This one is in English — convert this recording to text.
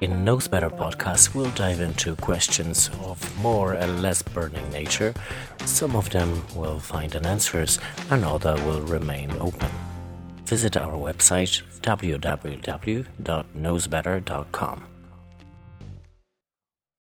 In KnowsBetter podcast, we'll dive into questions of more or less burning nature. Some of them will find an answers, and other will remain open. Visit our website www.knowsbetter.com.